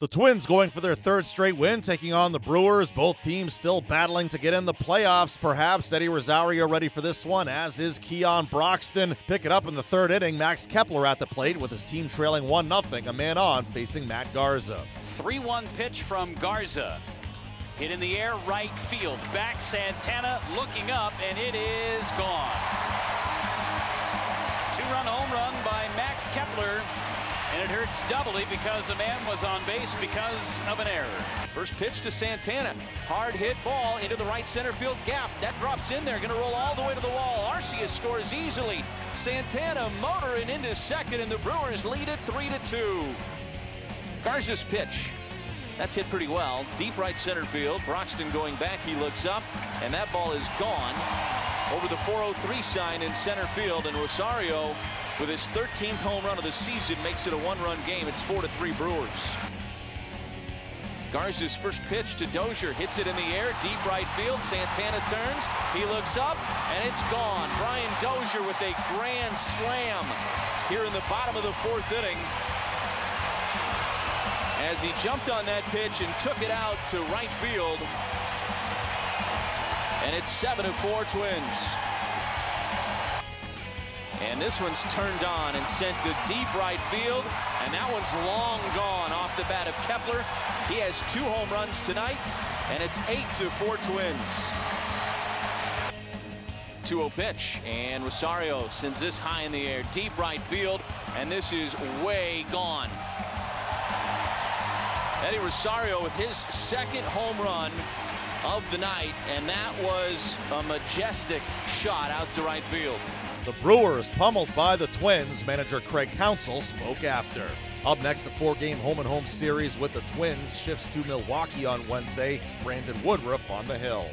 The Twins going for their third straight win, taking on the Brewers. Both teams still battling to get in the playoffs. Perhaps Eddie Rosario ready for this one, as is Keon Broxton. Pick it up in the third inning. Max Kepler at the plate with his team trailing 1 0, a man on, facing Matt Garza. 3 1 pitch from Garza. Hit in the air, right field. Back Santana looking up, and it is gone. Two run home run by Max Kepler. And it hurts doubly because a man was on base because of an error. First pitch to Santana. Hard hit ball into the right center field gap. That drops in there. Going to roll all the way to the wall. Arcia scores easily. Santana motoring into second, and the Brewers lead it 3 to 2. Garza's pitch. That's hit pretty well. Deep right center field. Broxton going back. He looks up, and that ball is gone over the 403 sign in center field. And Rosario with his 13th home run of the season makes it a one-run game. It's 4 to 3 Brewers. Garza's first pitch to Dozier hits it in the air, deep right field. Santana turns, he looks up, and it's gone. Brian Dozier with a grand slam here in the bottom of the fourth inning. As he jumped on that pitch and took it out to right field. And it's 7 to 4 Twins. And this one's turned on and sent to deep right field. And that one's long gone off the bat of Kepler. He has two home runs tonight, and it's 8 to 4 Twins. 2-0 pitch, and Rosario sends this high in the air, deep right field, and this is way gone. Eddie Rosario with his second home run of the night, and that was a majestic shot out to right field. The Brewers pummeled by the Twins. Manager Craig Counsell spoke after. Up next, the four game home and home series with the Twins shifts to Milwaukee on Wednesday. Brandon Woodruff on the hill.